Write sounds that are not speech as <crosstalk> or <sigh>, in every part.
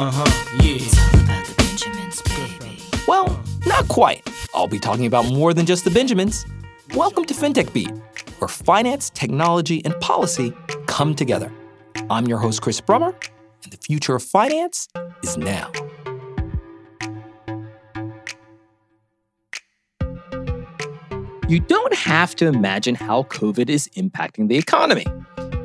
Uh-huh, yeah. Well, not quite. I'll be talking about more than just the Benjamins. Welcome to FinTech Beat, where finance, technology, and policy come together. I'm your host, Chris Brummer, and the future of finance is now. You don't have to imagine how COVID is impacting the economy.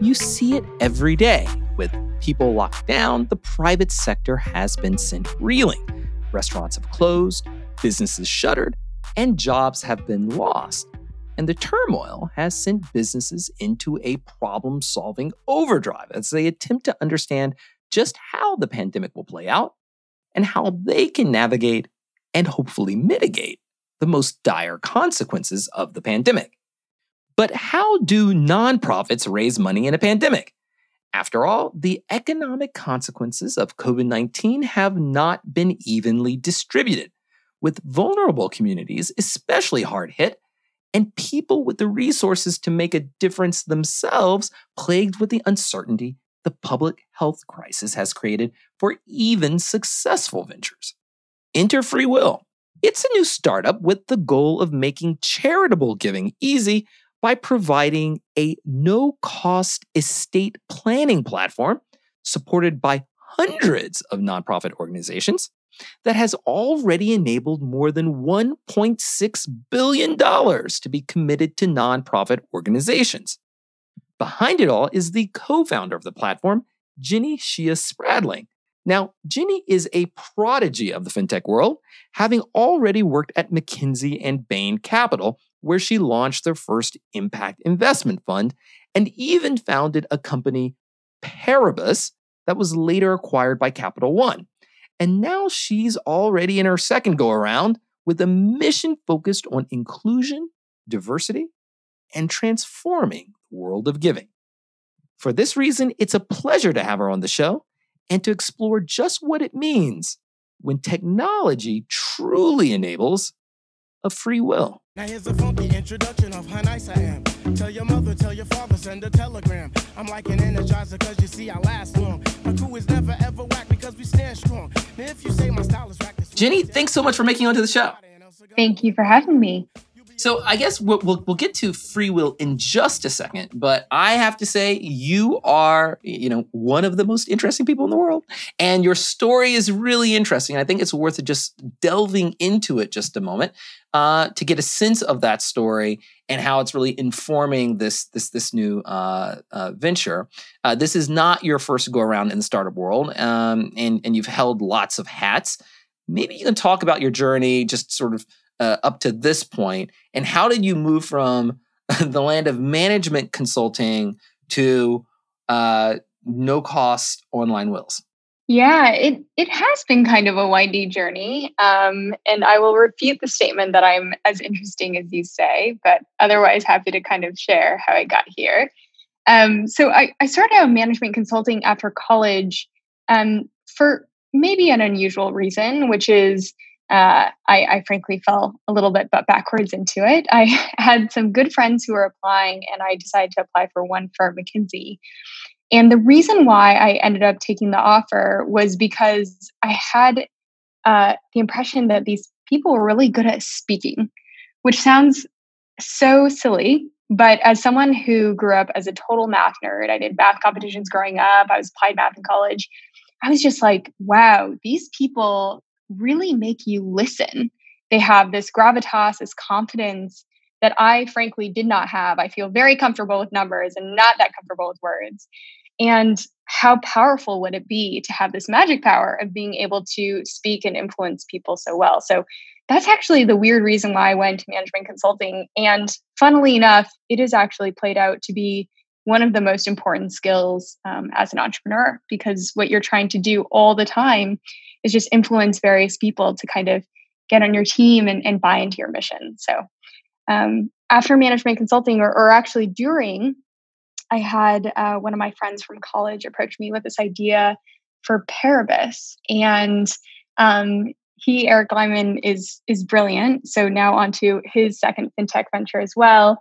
You see it every day. With people locked down, the private sector has been sent reeling. Restaurants have closed, businesses shuttered, and jobs have been lost. And the turmoil has sent businesses into a problem solving overdrive as they attempt to understand just how the pandemic will play out and how they can navigate and hopefully mitigate the most dire consequences of the pandemic. But how do nonprofits raise money in a pandemic? After all, the economic consequences of COVID 19 have not been evenly distributed, with vulnerable communities especially hard hit, and people with the resources to make a difference themselves plagued with the uncertainty the public health crisis has created for even successful ventures. Enter Free Will, it's a new startup with the goal of making charitable giving easy by providing a no cost estate planning platform supported by hundreds of nonprofit organizations that has already enabled more than $1.6 billion to be committed to nonprofit organizations. Behind it all is the co founder of the platform, Jenny Xia Spradling, now, Jenny is a prodigy of the fintech world, having already worked at McKinsey and Bain Capital, where she launched their first impact investment fund and even founded a company, Paribus, that was later acquired by Capital One. And now she's already in her second go around with a mission focused on inclusion, diversity, and transforming the world of giving. For this reason, it's a pleasure to have her on the show and to explore just what it means when technology truly enables a free will. Now here's a funky introduction of how nice I am. Tell your mother, tell your father, send a telegram. I'm like an energizer cause you see I last long. My crew is never ever whack because we stand strong. Now if you say my style is whack, Jenny, thanks so much for making it onto the show. Thank you for having me. So I guess we'll, we'll, we'll get to free will in just a second, but I have to say you are you know one of the most interesting people in the world, and your story is really interesting. I think it's worth just delving into it just a moment uh, to get a sense of that story and how it's really informing this this this new uh, uh, venture. Uh, this is not your first go around in the startup world, um, and and you've held lots of hats. Maybe you can talk about your journey, just sort of uh, up to this point, and how did you move from <laughs> the land of management consulting to uh, no cost online wills? Yeah, it it has been kind of a windy journey, um, and I will repeat the statement that I'm as interesting as you say, but otherwise happy to kind of share how I got here. Um, so I, I started out management consulting after college um, for maybe an unusual reason, which is uh, I, I, frankly fell a little bit but backwards into it. <laughs> I had some good friends who were applying, and I decided to apply for one firm, McKinsey. And the reason why I ended up taking the offer was because I had uh, the impression that these people were really good at speaking, which sounds so silly. But as someone who grew up as a total math nerd, I did math competitions growing up, I was applied math in college. I was just like, wow, these people really make you listen. They have this gravitas, this confidence that I frankly did not have. I feel very comfortable with numbers and not that comfortable with words. And how powerful would it be to have this magic power of being able to speak and influence people so well? So that's actually the weird reason why I went to management consulting. And funnily enough, it has actually played out to be one of the most important skills um, as an entrepreneur because what you're trying to do all the time is just influence various people to kind of get on your team and, and buy into your mission. So um, after management consulting, or, or, actually during, I had uh, one of my friends from college approach me with this idea for Paribus, and um, he Eric Glyman is is brilliant. So now on to his second fintech venture as well.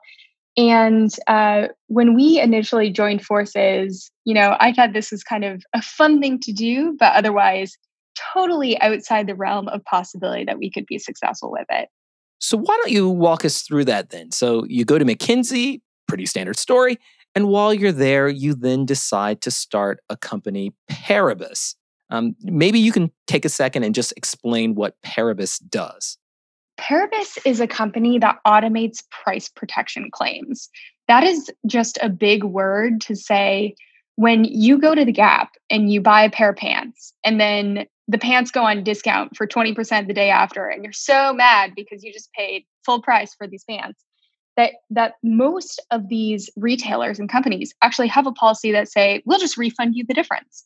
And uh, when we initially joined forces, you know, I thought this was kind of a fun thing to do, but otherwise totally outside the realm of possibility that we could be successful with it. So why don't you walk us through that then? So you go to McKinsey, pretty standard story, and while you're there, you then decide to start a company, Paribus. Um, maybe you can take a second and just explain what Paribus does. Paribus is a company that automates price protection claims. That is just a big word to say when you go to the Gap and you buy a pair of pants and then the pants go on discount for 20% the day after and you're so mad because you just paid full price for these pants that that most of these retailers and companies actually have a policy that say we'll just refund you the difference.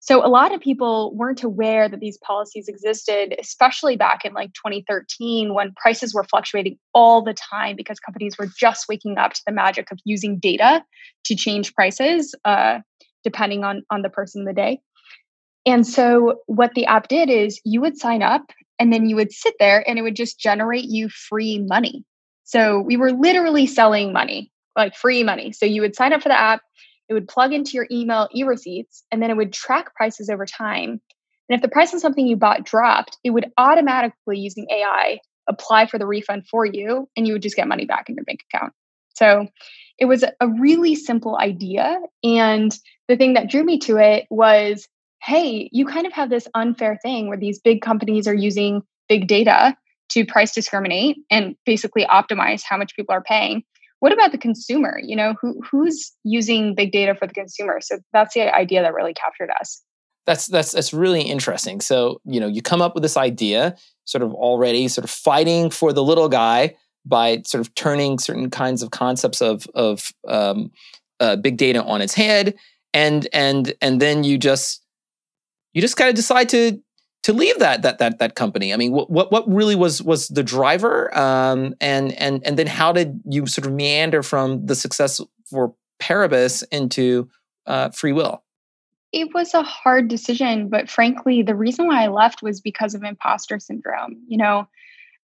So a lot of people weren't aware that these policies existed especially back in like 2013 when prices were fluctuating all the time because companies were just waking up to the magic of using data to change prices uh, depending on on the person the day and so what the app did is you would sign up and then you would sit there and it would just generate you free money so we were literally selling money, like free money. So you would sign up for the app, it would plug into your email e receipts, and then it would track prices over time. And if the price of something you bought dropped, it would automatically, using AI, apply for the refund for you, and you would just get money back in your bank account. So it was a really simple idea. And the thing that drew me to it was hey, you kind of have this unfair thing where these big companies are using big data to price discriminate and basically optimize how much people are paying. What about the consumer? You know who who's using big data for the consumer? So that's the idea that really captured us. That's that's that's really interesting. So you know you come up with this idea sort of already sort of fighting for the little guy by sort of turning certain kinds of concepts of of um, uh, big data on its head and and and then you just you just kind of decide to to leave that that that that company? I mean, what what, what really was was the driver, um, and and and then how did you sort of meander from the success for Paribus into uh, FreeWill? It was a hard decision, but frankly, the reason why I left was because of imposter syndrome. You know,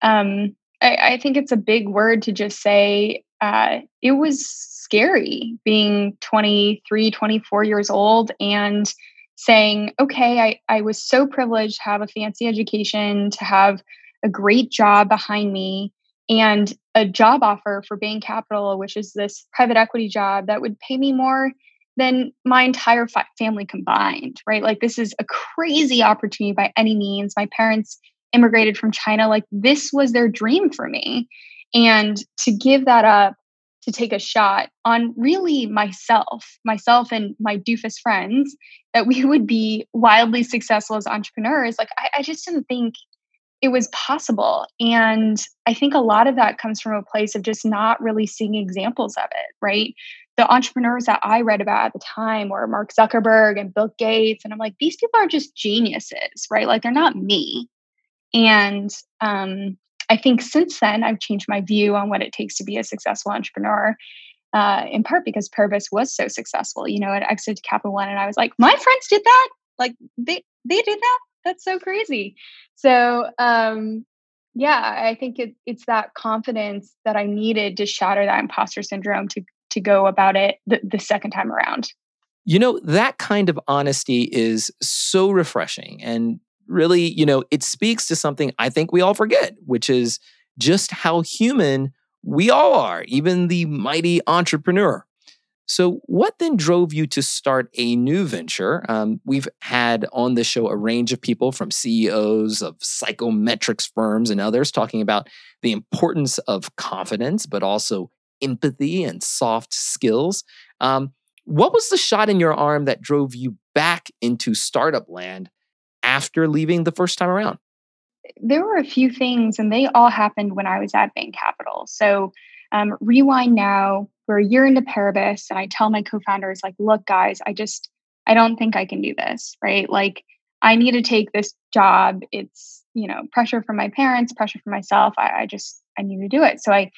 um, I, I, think it's a big word to just say uh, it was scary being 23, 24 years old and saying, okay, I, I was so privileged to have a fancy education, to have a great job behind me, and a job offer for Bain Capital, which is this private equity job that would pay me more than my entire fi- family combined, right? Like, this is a crazy opportunity by any means. My parents immigrated from China. Like, this was their dream for me. And to give that up to take a shot on really myself, myself and my doofus friends, that we <laughs> would be wildly successful as entrepreneurs. Like, I, I just didn't think it was possible. And I think a lot of that comes from a place of just not really seeing examples of it, right? The entrepreneurs that I read about at the time were Mark Zuckerberg and Bill Gates. And I'm like, these people are just geniuses, right? Like, they're not me. And um, I think since then, I've changed my view on what it takes to be a successful entrepreneur. Uh, in part because Paribus was so successful. You know, it exited Capital One, and I was like, my friends did that. Like they they did that. That's so crazy. So um, yeah, I think it, it's that confidence that I needed to shatter that imposter syndrome to to go about it the, the second time around. You know, that kind of honesty is so refreshing. And really, you know, it speaks to something I think we all forget, which is just how human we all are, even the mighty entrepreneur. So, what then drove you to start a new venture? Um, we've had on the show a range of people from CEOs of psychometrics firms and others talking about the importance of confidence, but also empathy and soft skills. Um, what was the shot in your arm that drove you back into startup land after leaving the first time around? There were a few things, and they all happened when I was at Bain Capital. So, um, rewind now, we're a year into Paribus, and I tell my co-founders, like, look, guys, I just I don't think I can do this, right? Like, I need to take this job. It's, you know, pressure from my parents, pressure from myself. I, I just I need to do it. So I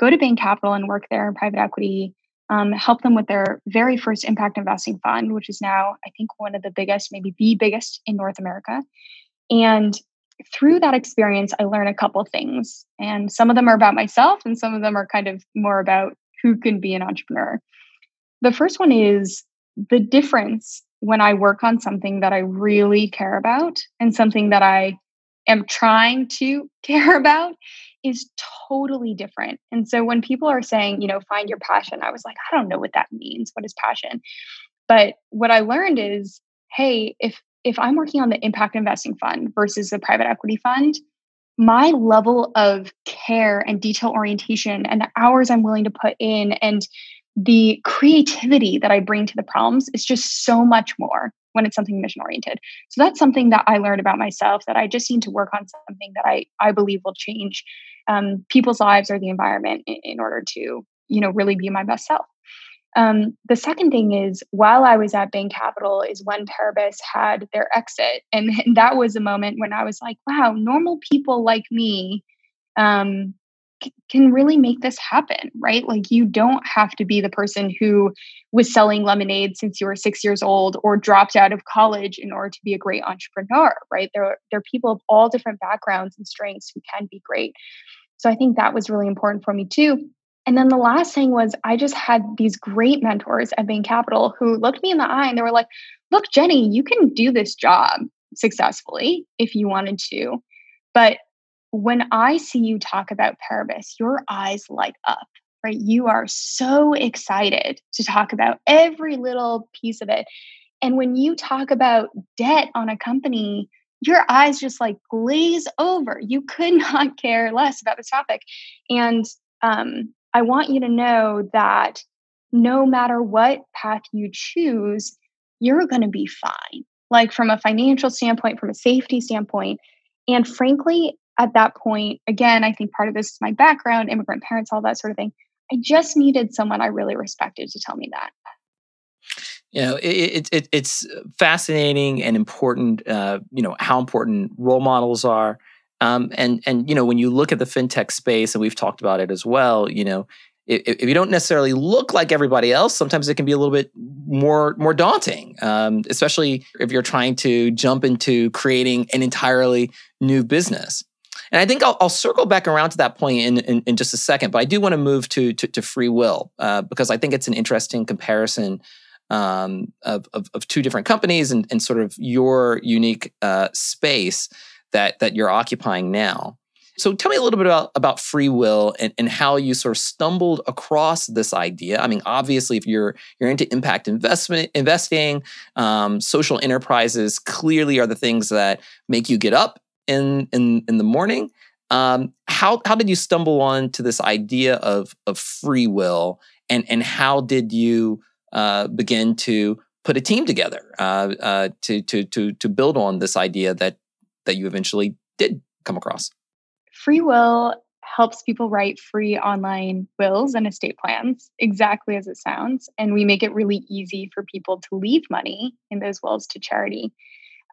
go to Bain Capital and work there in private equity. Um, help them with their very first impact investing fund, which is now, I think, one of the biggest, maybe the biggest in North America. And through that experience, I learn a couple things. And some of them are about myself, and some of them are kind of more about who can be an entrepreneur. The first one is the difference when I work on something that I really care about and something that I am trying to <laughs> care about is totally different. And so when people are saying, you know, find your passion, I was like, I don't know what that means. What is passion? But what I learned is, hey, if if I'm working on the impact investing fund versus the private equity fund, my level of care and detail orientation and the hours I'm willing to put in and the creativity that I bring to the problems is just so much more when it's something mission oriented. So that's something that I learned about myself that I just need to work on something that I I believe will change um, people's lives or the environment in, in order to you know really be my best self. Um, the second thing is, while I was at Bain Capital, is when Paribus had their exit, and, and <laughs> that was a moment when I was like, "Wow, normal people like me um, can really make this happen, right? Like, you don't have to be the person who was selling lemonade since you were six years old or dropped out of college in order to be a great entrepreneur, right? There, are, there are people of all different backgrounds and strengths who can be great. So I think that was really important for me too. And then the last thing was I just had these great mentors at Bain Capital who looked me in the eye and they were like, look, Jenny, you can do this job successfully if you wanted to. But when I see you talk about Paribus, your eyes light up, right? You are so excited to talk about every little piece of it. And when you talk about debt on a company, your eyes just like glaze over. You could <laughs> not care less about this topic. And um, I want you to know that no matter what path you choose, you're going to be fine. Like from a financial standpoint, from a safety standpoint. And frankly, at that point, again, I think part of this is my background, immigrant parents, all that sort of thing. I just needed someone I really respected to tell me that. You know, it, it, it's fascinating and important. Uh, you know how important role models are. Um, and and you know when you look at the fintech space, and we've talked about it as well. You know, if, if you don't necessarily look like everybody else, sometimes it can be a little bit more more daunting, um, especially if you're trying to jump into creating an entirely new business. And I think I'll, I'll circle back around to that point in, in, in, just a second, but I do want to move to to, to free will uh, because I think it's an interesting comparison um, of, of, of two different companies and, and sort of your unique uh, space that that you're occupying now. So tell me a little bit about, about free will and, and how you sort of stumbled across this idea. I mean, obviously, if you're you're into impact investment investing, um, social enterprises clearly are the things that make you get up in in in the morning. Um, how how did you stumble on to this idea of of free will, and and how did you uh, begin to put a team together uh, uh, to to to to build on this idea that that you eventually did come across? Free will helps people write free online wills and estate plans, exactly as it sounds. And we make it really easy for people to leave money in those wills to charity.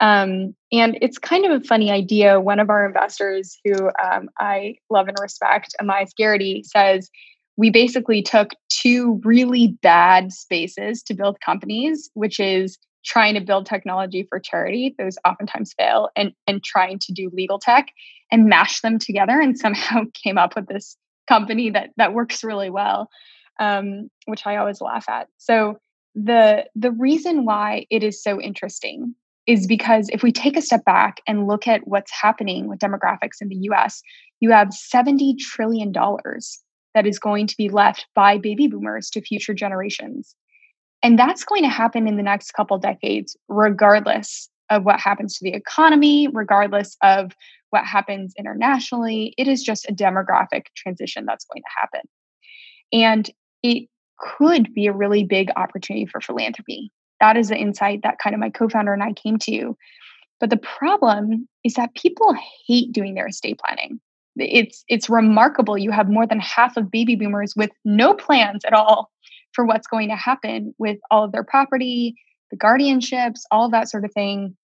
Um, and it's kind of a funny idea. One of our investors, who um, I love and respect, Amias Gerety, says we basically took two really bad spaces to build companies, which is trying to build technology for charity those oftentimes fail and and trying to do legal tech and mash them together and somehow <laughs> came up with this company that that works really well um, which i always laugh at so the the reason why it is so interesting is because if we take a step back and look at what's happening with demographics in the US, you have 70 trillion dollars that is going to be left by baby boomers to future generations. And that's going to happen in the next couple decades, regardless of what happens to the economy, regardless of what happens internationally. It is just a demographic transition that's going to happen. And it could be a really big opportunity for philanthropy. That is the insight that kind of my co founder and I came to. But the problem is that people hate doing their estate planning. it's it's remarkable you have more than half of baby boomers with no plans at all for what's going to happen with all of their property the guardianships all that sort of thing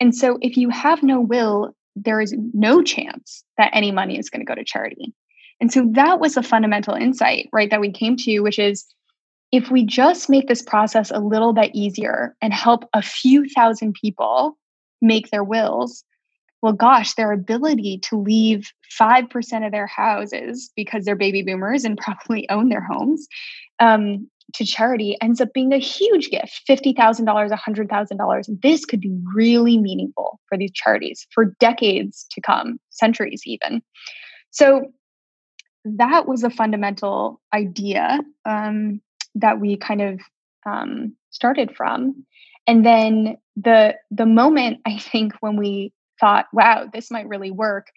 and so if you have no will there is no chance that any money is going to go to charity and so that was a fundamental insight right that we came to which is if we just make this process a little bit easier and help a few thousand people make their wills well, gosh, their ability to leave 5% of their houses because they're baby boomers and <laughs> probably own their homes um, to charity ends up being a huge gift $50,000, $100,000. This could be really meaningful for these charities for decades to come, centuries even. So that was a fundamental idea um, that we kind of um, started from. And then the the moment I think when we thought, wow, this might really work,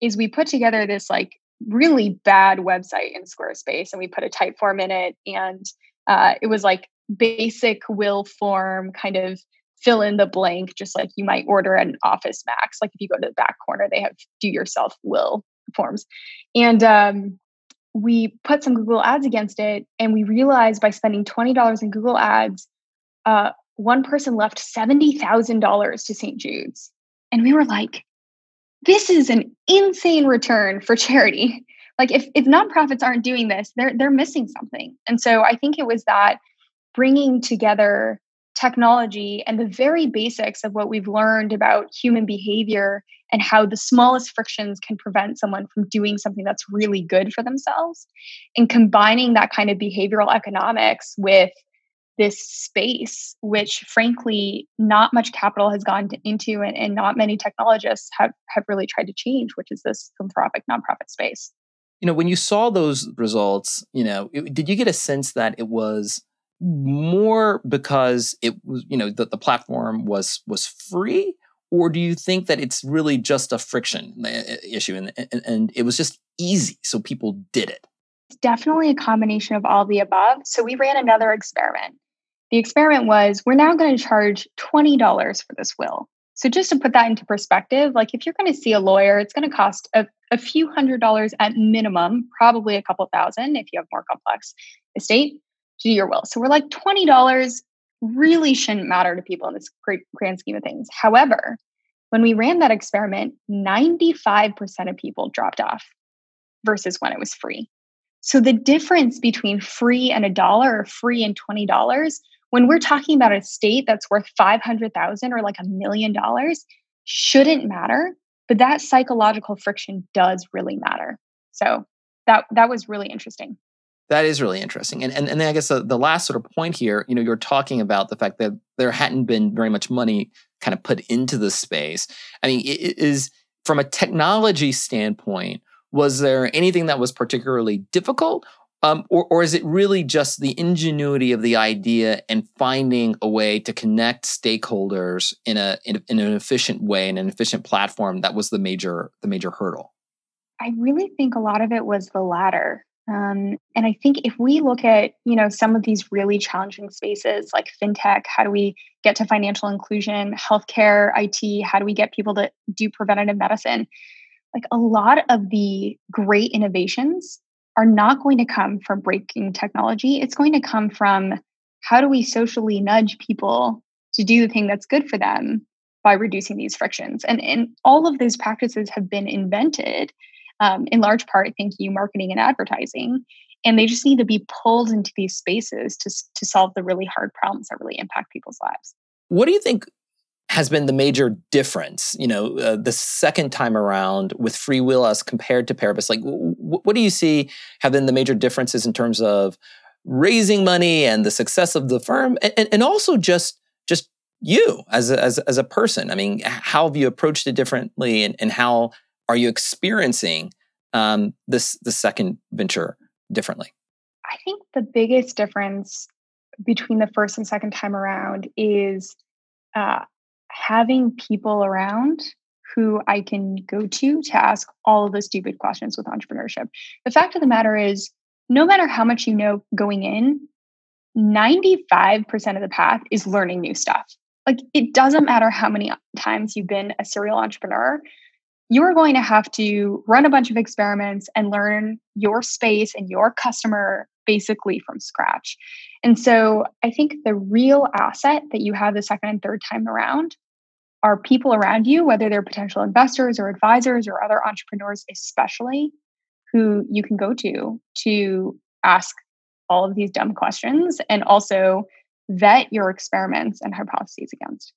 is we put together this like really bad website in Squarespace and we put a Typeform in it. And uh, it was like basic will form kind of fill in the blank, just like you might order at an Office Max. Like if you go to the back corner, they have do yourself will forms. And um, we put some Google ads against it. And we realized by spending $20 in Google ads, uh, one person left $70,000 to St. Jude's. And we were like, this is an insane return for charity. Like if, if nonprofits aren't doing this, they're they're missing something. And so I think it was that bringing together technology and the very basics of what we've learned about human behavior and how the smallest frictions can prevent someone from doing something that's really good for themselves and combining that kind of behavioral economics with this space, which frankly, not much capital has gone into and, and not many technologists have, have really tried to change, which is this philanthropic nonprofit space. You know, when you saw those results, you know, it, did you get a sense that it was more because it was, you know, that the platform was was free, or do you think that it's really just a friction uh, issue and, and, and it was just easy, so people did it? It's definitely a combination of all the above. So we ran another experiment. The experiment was we're now going to charge $20 for this will. So just to put that into perspective, like if you're going to see a lawyer, it's going to cost a, a few hundred dollars at minimum, probably a couple thousand if you have more complex estate to do your will. So we're like $20 really shouldn't matter to people in this great grand scheme of things. However, when we ran that experiment, 95% of people dropped off versus when it was free. So the difference between free and a dollar or free and $20 when we're talking about a state that's worth 500,000 or like a million dollars shouldn't matter, but that psychological friction does really matter. So that that was really interesting. That is really interesting. And and, and then I guess the, the last sort of point here, you know, you're talking about the fact that there hadn't been very much money kind of put into the space. I mean, it is from a technology standpoint, was there anything that was particularly difficult um, or, or is it really just the ingenuity of the idea and finding a way to connect stakeholders in a, in, in an efficient way in an efficient platform that was the major the major hurdle? I really think a lot of it was the latter. Um, and I think if we look at you know some of these really challenging spaces like fintech, how do we get to financial inclusion, healthcare, IT, how do we get people to do preventative medicine? Like a lot of the great innovations are not going to come from breaking technology. It's going to come from how do we socially nudge people to do the thing that's good for them by reducing these frictions. And, and all of those practices have been invented um, in large part, thank you, marketing and advertising. And they just need to be pulled into these spaces to, to solve the really hard problems that really impact people's lives. What do you think has been the major difference, you know, uh, the second time around with free will as compared to Paribus? Like, w- what do you see have been the major differences in terms of raising money and the success of the firm, and, and also just just you as a, as as a person? I mean, how have you approached it differently, and, and how are you experiencing um, this the second venture differently? I think the biggest difference between the first and second time around is uh, having people around who I can go to to ask all of the stupid questions with entrepreneurship. The fact of the matter is, no matter how much you know going in, 95% of the path is learning new stuff. Like it doesn't matter how many times you've been a serial entrepreneur, you're going to have to run a bunch of experiments and learn your space and your customer basically from scratch. And so I think the real asset that you have the second and third time around are people around you, whether they're potential investors or advisors or other entrepreneurs, especially who you can go to to ask all of these dumb questions and also vet your experiments and hypotheses against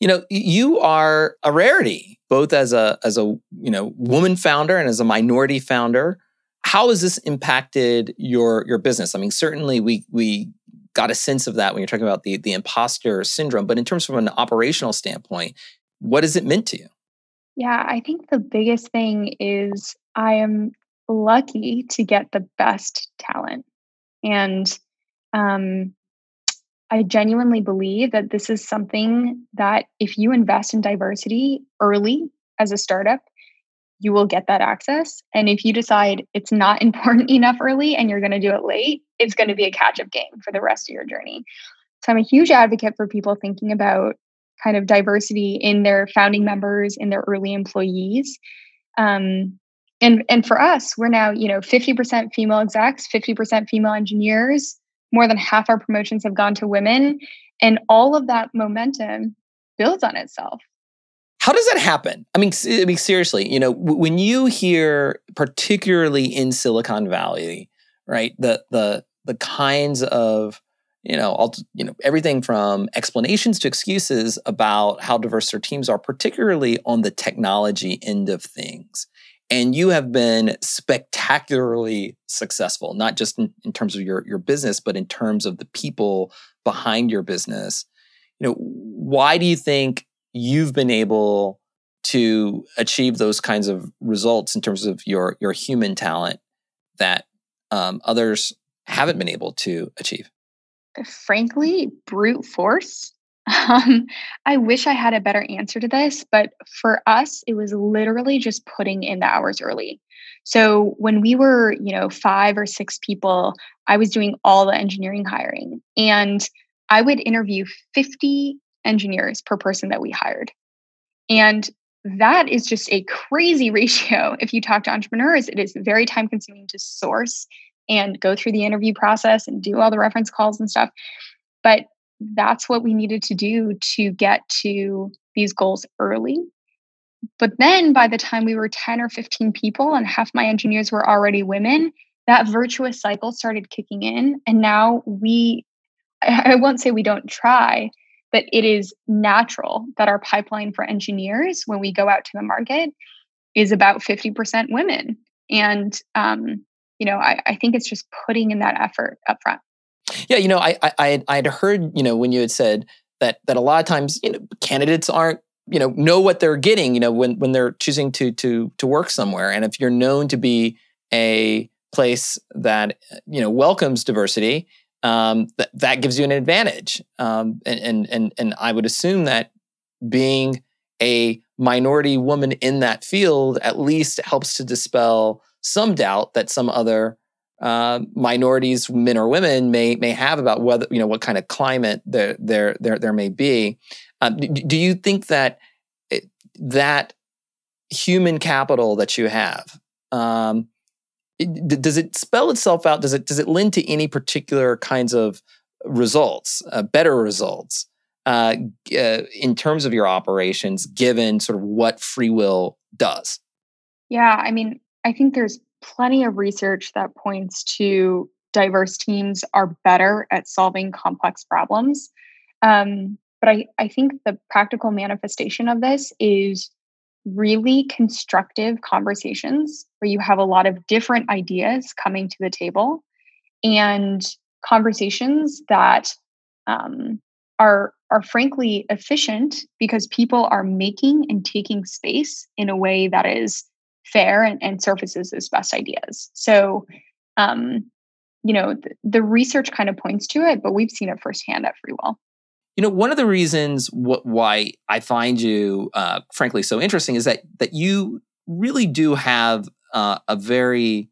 you know you are a rarity both as a as a you know woman founder and as a minority founder. How has this impacted your your business? I mean certainly we we got a sense of that when you're talking about the the imposter syndrome but in terms from an operational standpoint what has it meant to you? Yeah i think the biggest thing is i am lucky to get the best talent and um, I genuinely believe that this is something that if you invest in diversity early as a startup, you will get that access. And if you decide it's not <laughs> important enough early and you're going to do it late, it's going to be a catch up game for the rest of your journey. So I'm a huge advocate for people thinking about kind of diversity in their founding members, in their early employees. Um, and and for us we're now you know 50% female execs 50% female engineers more than half our promotions have gone to women and all of that momentum builds on itself. How does that happen? I mean, I mean seriously you know when you hear particularly in silicon valley right the the the kinds of you know, all, you know, everything from explanations to excuses about how diverse their teams are, particularly on the technology end of things and you have been spectacularly successful not just in, in, terms of your your business but in terms of the people behind your business. You know why do you think you've been able to achieve those kinds of results in terms of your your human talent that um, others haven't been able to achieve? Frankly brute force um, I wish I had a better answer to this, but for us, it was literally just putting in the hours early. So when we were, you know, five or six people, I was doing all the engineering hiring and I would interview 50 engineers per person that we hired. And that is just a crazy <laughs> ratio. If you talk to entrepreneurs, it is very time consuming to source and go through the interview process and do all the reference calls and stuff. But that's what we needed to do to get to these goals early. But then by the time we were 10 or 15 people and half my engineers were already women, that virtuous cycle started kicking in. And now we, I won't say we don't try, but it is natural that our pipeline for engineers, when we go out to the market, is about 50% women. And, um, you know, I, I think it's just putting in that effort up front. Yeah, you know, I I I had heard you know when you had said that that a lot of times you know candidates aren't you know know what they're getting you know when when they're choosing to to to work somewhere. And if you're known to be a place that you know welcomes diversity um, that that gives you an advantage. Um, and, and and and I would assume that being a minority woman in that field at least helps to dispel some doubt that some other uh, minorities, men or women, may may have about whether you know what kind of climate there there there there may be. Um, do, do, you think that it, that human capital that you have um, it, does it spell itself out? Does it does it lend to any particular kinds of results, uh, better results? Uh, uh, in terms of your operations, given sort of what free will does? Yeah, I mean, I think there's plenty of research that points to diverse teams are better at solving complex problems. Um, but I, I think the practical manifestation of this is really constructive conversations where you have a lot of different ideas coming to the table and conversations that um, are are frankly efficient because people are making and taking space in a way that is fair and, and surfaces his best ideas. So, um, you know, the, the research kind of points to it, but we've seen it firsthand at FreeWill. You know, one of the reasons wh- why I find you, uh, frankly, so interesting is that that you really do have uh, a very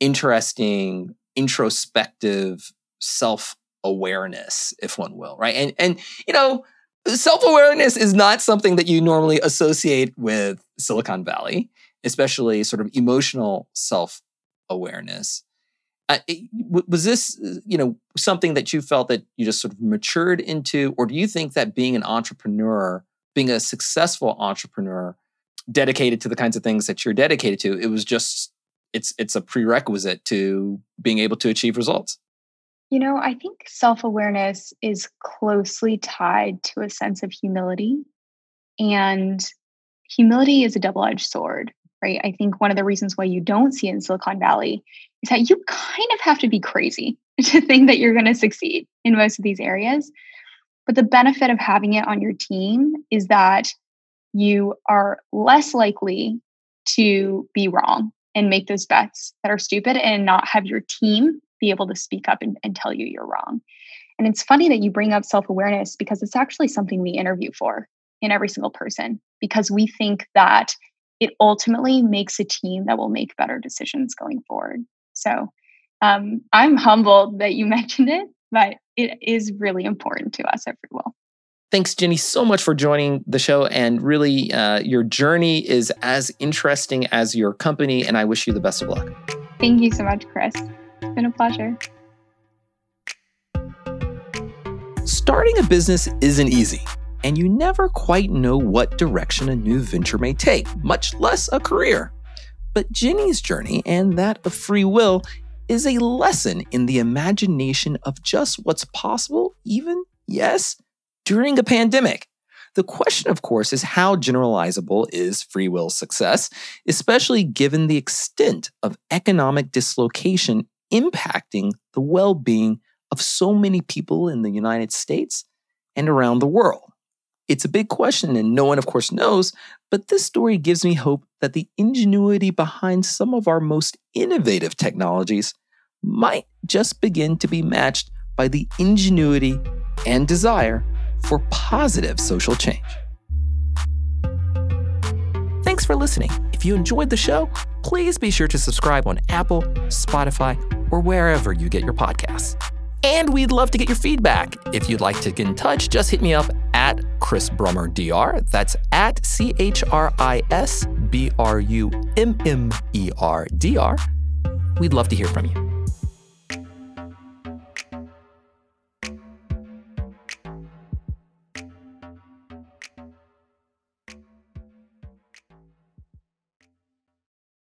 interesting, introspective self awareness, if one will, right? And and you know, self awareness is not something that you normally associate with Silicon Valley, especially sort of emotional self awareness. Uh, was this, you know, something that you felt that you just sort of matured into, or do you think that being an entrepreneur, being a successful entrepreneur, dedicated to the kinds of things that you're dedicated to, it was just it's it's a prerequisite to being able to achieve results? You know, I think self awareness is closely tied to a sense of humility. And humility is a double edged sword, right? I think one of the reasons why you don't see it in Silicon Valley is that you kind of have to be crazy <laughs> to think that you're going to succeed in most of these areas. But the benefit of having it on your team is that you are less likely to be wrong and make those bets that are stupid and not have your team be able to speak up and, and tell you you're wrong. And it's funny that you bring up self awareness because it's actually something we interview for in every single person because we think that it ultimately makes a team that will make better decisions going forward. So um, I'm humbled that you <laughs> mentioned it, but it is really important to us at FreeWill. Thanks, Jenny, so much for joining the show. And really, uh, your journey is as interesting as your company. And I wish you the best of luck. Thank you so much, Chris. It's been a pleasure. Starting a business isn't easy, and you never quite know what direction a new venture may take, much less a career. But Jenny's journey and that of free will is a lesson in the imagination of just what's possible, even, yes, during a pandemic. The question, of course, is how generalizable is FreeWill success, especially given the extent of economic dislocation impacting the well being of so many people in the United States and around the world. It's a big question, and no one, of course, knows, but this story gives me hope that the ingenuity behind some of our most innovative technologies might just begin to be matched by the ingenuity and desire for positive social change. Thanks for listening. If you enjoyed the show, please be sure to subscribe on Apple, Spotify, or wherever you get your podcasts. And we'd love to get your feedback. If you'd like to get in touch, just hit me up at Chris Brummer DR. That's at C H R I S B R U M M E R D R. We'd love to hear from you.